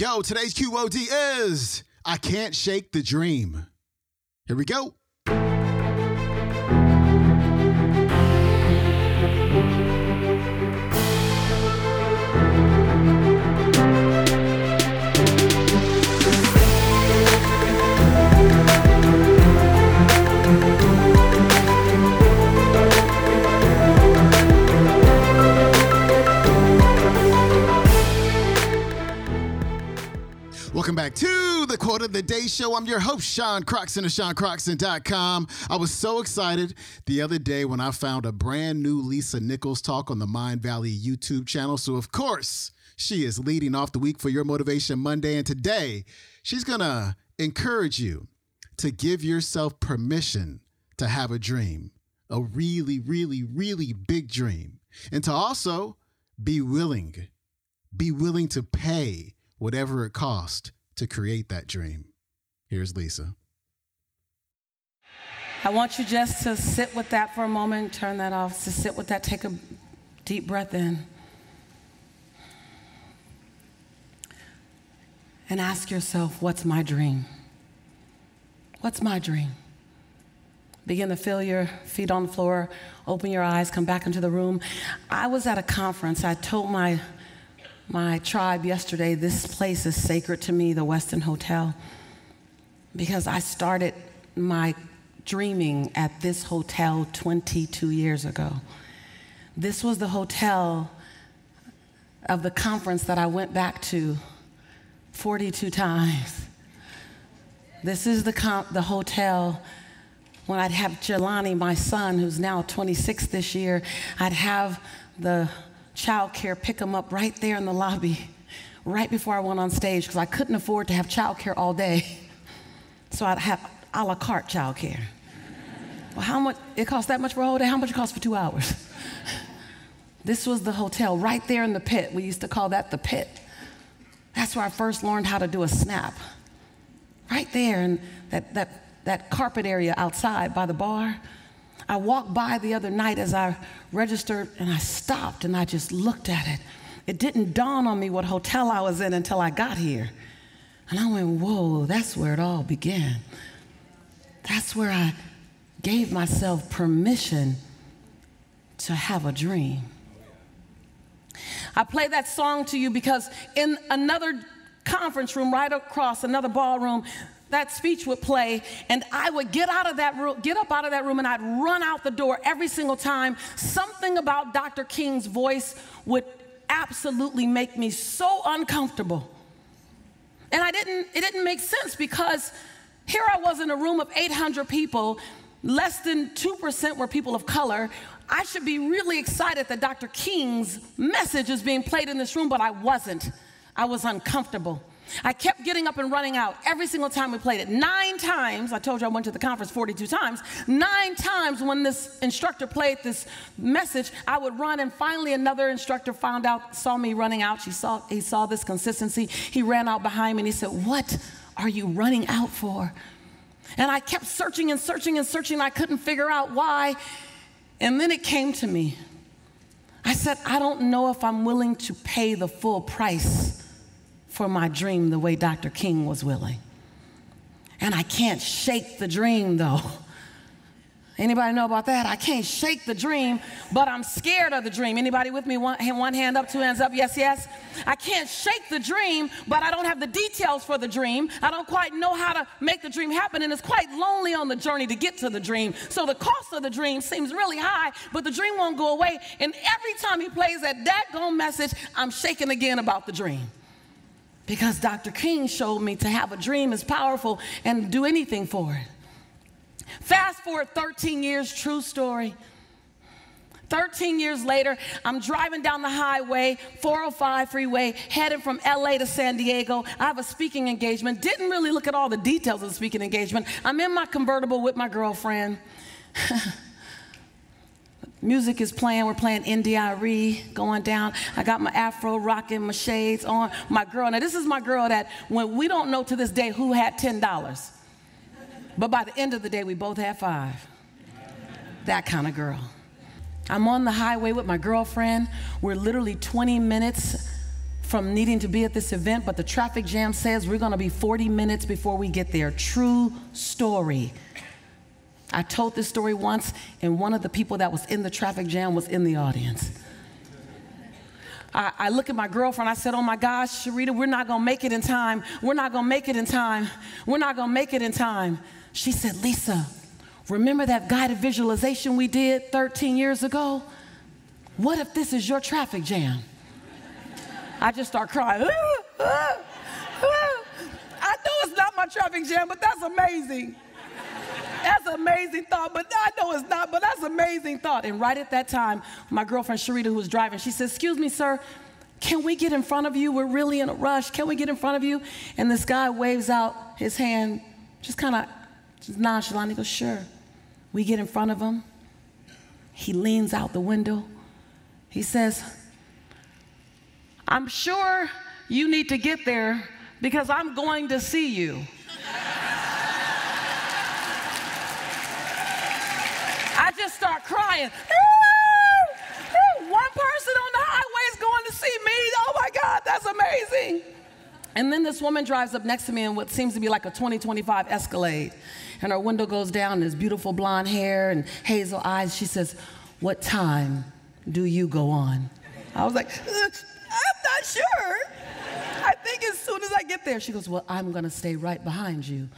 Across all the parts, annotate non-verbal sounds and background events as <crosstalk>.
Yo, today's QOD is I Can't Shake the Dream. Here we go. Of the Day Show. I'm your host, Sean Croxton of SeanCroxton.com. I was so excited the other day when I found a brand new Lisa Nichols talk on the Mindvalley YouTube channel. So, of course, she is leading off the week for Your Motivation Monday. And today, she's going to encourage you to give yourself permission to have a dream, a really, really, really big dream, and to also be willing, be willing to pay whatever it cost to create that dream. Here's Lisa. I want you just to sit with that for a moment, turn that off, to sit with that, take a deep breath in. And ask yourself, what's my dream? What's my dream? Begin to feel your feet on the floor, open your eyes, come back into the room. I was at a conference. I told my my tribe yesterday, this place is sacred to me, the Westin Hotel, because I started my dreaming at this hotel 22 years ago. This was the hotel of the conference that I went back to 42 times. This is the, comp- the hotel when I'd have Jelani, my son, who's now 26 this year, I'd have the childcare pick them up right there in the lobby, right before I went on stage, because I couldn't afford to have childcare all day. So I'd have a la carte childcare. Well, how much? It cost that much for a whole day? How much it cost for two hours? This was the hotel right there in the pit. We used to call that the pit. That's where I first learned how to do a snap. Right there in that, that, that carpet area outside by the bar. I walked by the other night as I registered and I stopped and I just looked at it. It didn't dawn on me what hotel I was in until I got here. And I went, whoa, that's where it all began. That's where I gave myself permission to have a dream. I play that song to you because in another conference room right across another ballroom, that speech would play, and I would get out of that room, get up out of that room, and I'd run out the door every single time. Something about Dr. King's voice would absolutely make me so uncomfortable. And I didn't, it didn't make sense because here I was in a room of 800 people, less than 2% were people of color. I should be really excited that Dr. King's message is being played in this room, but I wasn't. I was uncomfortable. I kept getting up and running out every single time we played it. Nine times, I told you I went to the conference 42 times. Nine times when this instructor played this message, I would run, and finally another instructor found out, saw me running out. She saw, he saw this consistency. He ran out behind me and he said, What are you running out for? And I kept searching and searching and searching. I couldn't figure out why. And then it came to me. I said, I don't know if I'm willing to pay the full price for my dream the way Dr. King was willing. And I can't shake the dream though. Anybody know about that? I can't shake the dream, but I'm scared of the dream. Anybody with me? One, one hand up, two hands up. Yes, yes. I can't shake the dream, but I don't have the details for the dream. I don't quite know how to make the dream happen, and it's quite lonely on the journey to get to the dream. So the cost of the dream seems really high, but the dream won't go away. And every time he plays that daggone message, I'm shaking again about the dream. Because Dr. King showed me to have a dream is powerful and do anything for it. Fast forward 13 years, true story. 13 years later, I'm driving down the highway, 405 freeway, headed from LA to San Diego. I have a speaking engagement. Didn't really look at all the details of the speaking engagement. I'm in my convertible with my girlfriend. <laughs> Music is playing. We're playing India.Arie going down. I got my afro rocking, my shades on. My girl. Now, this is my girl that when we don't know to this day who had $10. But by the end of the day, we both had five. That kind of girl. I'm on the highway with my girlfriend. We're literally 20 minutes from needing to be at this event, but the traffic jam says we're going to be 40 minutes before we get there. True story. I told this story once, and one of the people that was in the traffic jam was in the audience. I, I look at my girlfriend, I said, Oh my gosh, Sharita, we're not gonna make it in time. We're not gonna make it in time. We're not gonna make it in time. She said, Lisa, remember that guided visualization we did 13 years ago? What if this is your traffic jam? I just start crying. <laughs> I know it's not my traffic jam, but that's amazing. That's an amazing thought, but I know it's not, but that's an amazing thought. And right at that time, my girlfriend Sharita, who was driving, she said, Excuse me, sir, can we get in front of you? We're really in a rush. Can we get in front of you? And this guy waves out his hand, just kind of nonchalant. He goes, Sure. We get in front of him. He leans out the window. He says, I'm sure you need to get there because I'm going to see you. I just start crying. One person on the highway is going to see me. Oh my God, that's amazing. And then this woman drives up next to me in what seems to be like a 2025 Escalade. And her window goes down, and this beautiful blonde hair and hazel eyes. She says, What time do you go on? I was like, uh, I'm not sure. I think as soon as I get there. She goes, Well, I'm going to stay right behind you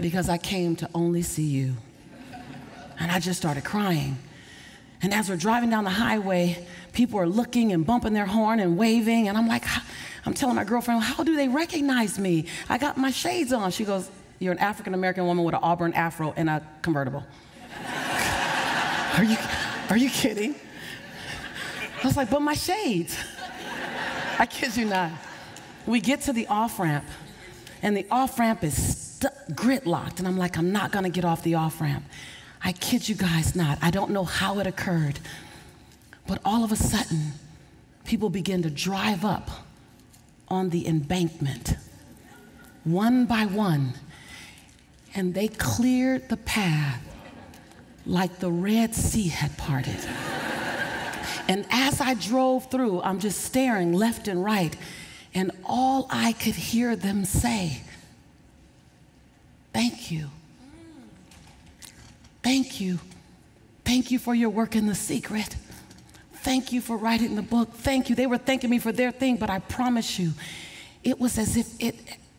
because I came to only see you. And I just started crying. And as we're driving down the highway, people are looking and bumping their horn and waving. And I'm like, I'm telling my girlfriend, how do they recognize me? I got my shades on. She goes, You're an African American woman with an auburn afro and a convertible. <laughs> are, you, are you kidding? I was like, But my shades. <laughs> I kid you not. We get to the off ramp, and the off ramp is st- grit locked. And I'm like, I'm not gonna get off the off ramp. I kid you guys not. I don't know how it occurred. But all of a sudden, people begin to drive up on the embankment, one by one, and they cleared the path like the Red Sea had parted. and as I drove through, I'm just staring left and right, and all I could hear them say, Thank you. Thank you. Thank you for your work in the secret. Thank you for writing the book. Thank you. They were thanking me for their thing, but I promise you, it was as if it,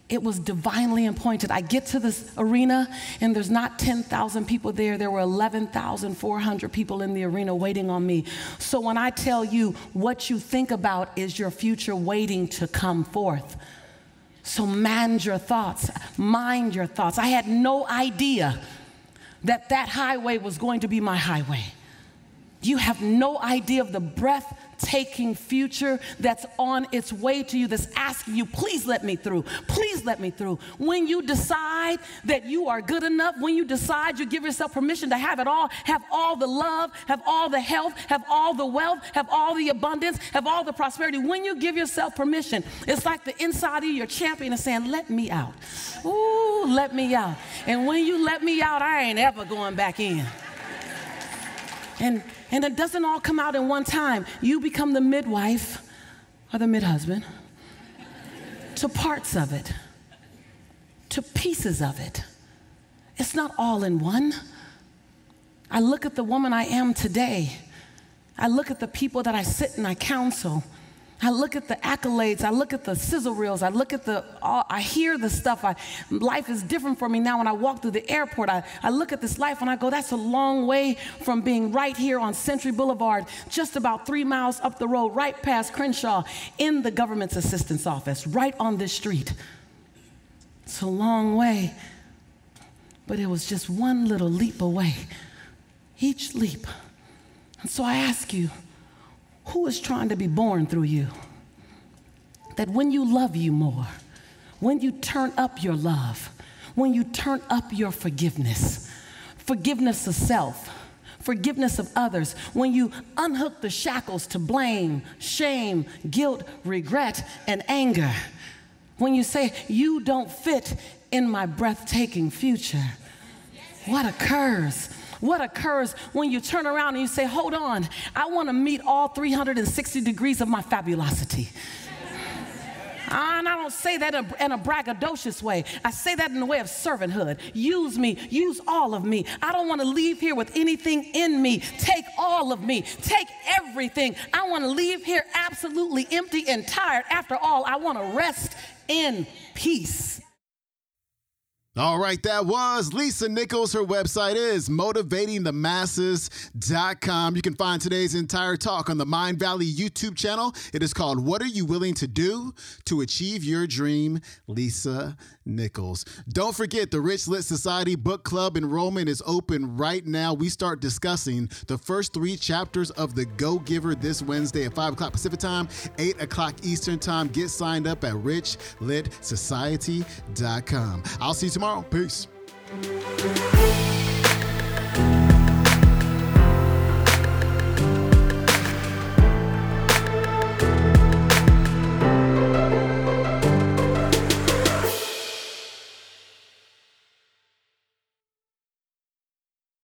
it was divinely appointed. I get to this arena and there's not 10,000 people there. There were 11,400 people in the arena waiting on me. So when I tell you what you think about is your future waiting to come forth. So mind your thoughts, mind your thoughts. I had no idea that that highway was going to be my highway. You have no idea of the breathtaking future that's on its way to you, that's asking you, please let me through, please let me through. When you decide that you are good enough, when you decide you give yourself permission to have it all, have all the love, have all the health, have all the wealth, have all the abundance, have all the prosperity, when you give yourself permission, it's like the inside of you, your champion is saying, let me out. Ooh, let me out. And when you let me out, I ain't ever going back in. And, and it doesn't all come out in one time. You become the midwife or the mid husband to parts of it, to pieces of it. It's not all in one. I look at the woman I am today. I look at the people that I sit and I counsel. I look at the accolades. I look at the sizzle reels. I look at the, all, I hear the stuff. I, life is different for me now when I walk through the airport. I, I look at this life and I go, that's a long way from being right here on Century Boulevard, just about three miles up the road, right past Crenshaw, in the government's assistance office, right on this street. It's a long way, but it was just one little leap away. Each leap. And so I ask you, who is trying to be born through you? That when you love you more, when you turn up your love, when you turn up your forgiveness, forgiveness of self, forgiveness of others, when you unhook the shackles to blame, shame, guilt, regret, and anger, when you say, You don't fit in my breathtaking future, what occurs what occurs when you turn around and you say, Hold on, I want to meet all 360 degrees of my fabulosity. And I don't say that in a braggadocious way. I say that in the way of servanthood. Use me, use all of me. I don't want to leave here with anything in me. Take all of me, take everything. I want to leave here absolutely empty and tired. After all, I want to rest in peace. All right, that was Lisa Nichols. Her website is motivatingthemasses.com. You can find today's entire talk on the Mindvalley YouTube channel. It is called What Are You Willing to Do to Achieve Your Dream? Lisa Nichols. Don't forget the Rich Lit Society Book Club enrollment is open right now. We start discussing the first three chapters of The Go Giver this Wednesday at 5 o'clock Pacific Time, 8 o'clock Eastern Time. Get signed up at richlitsociety.com. I'll see you tomorrow. Peace.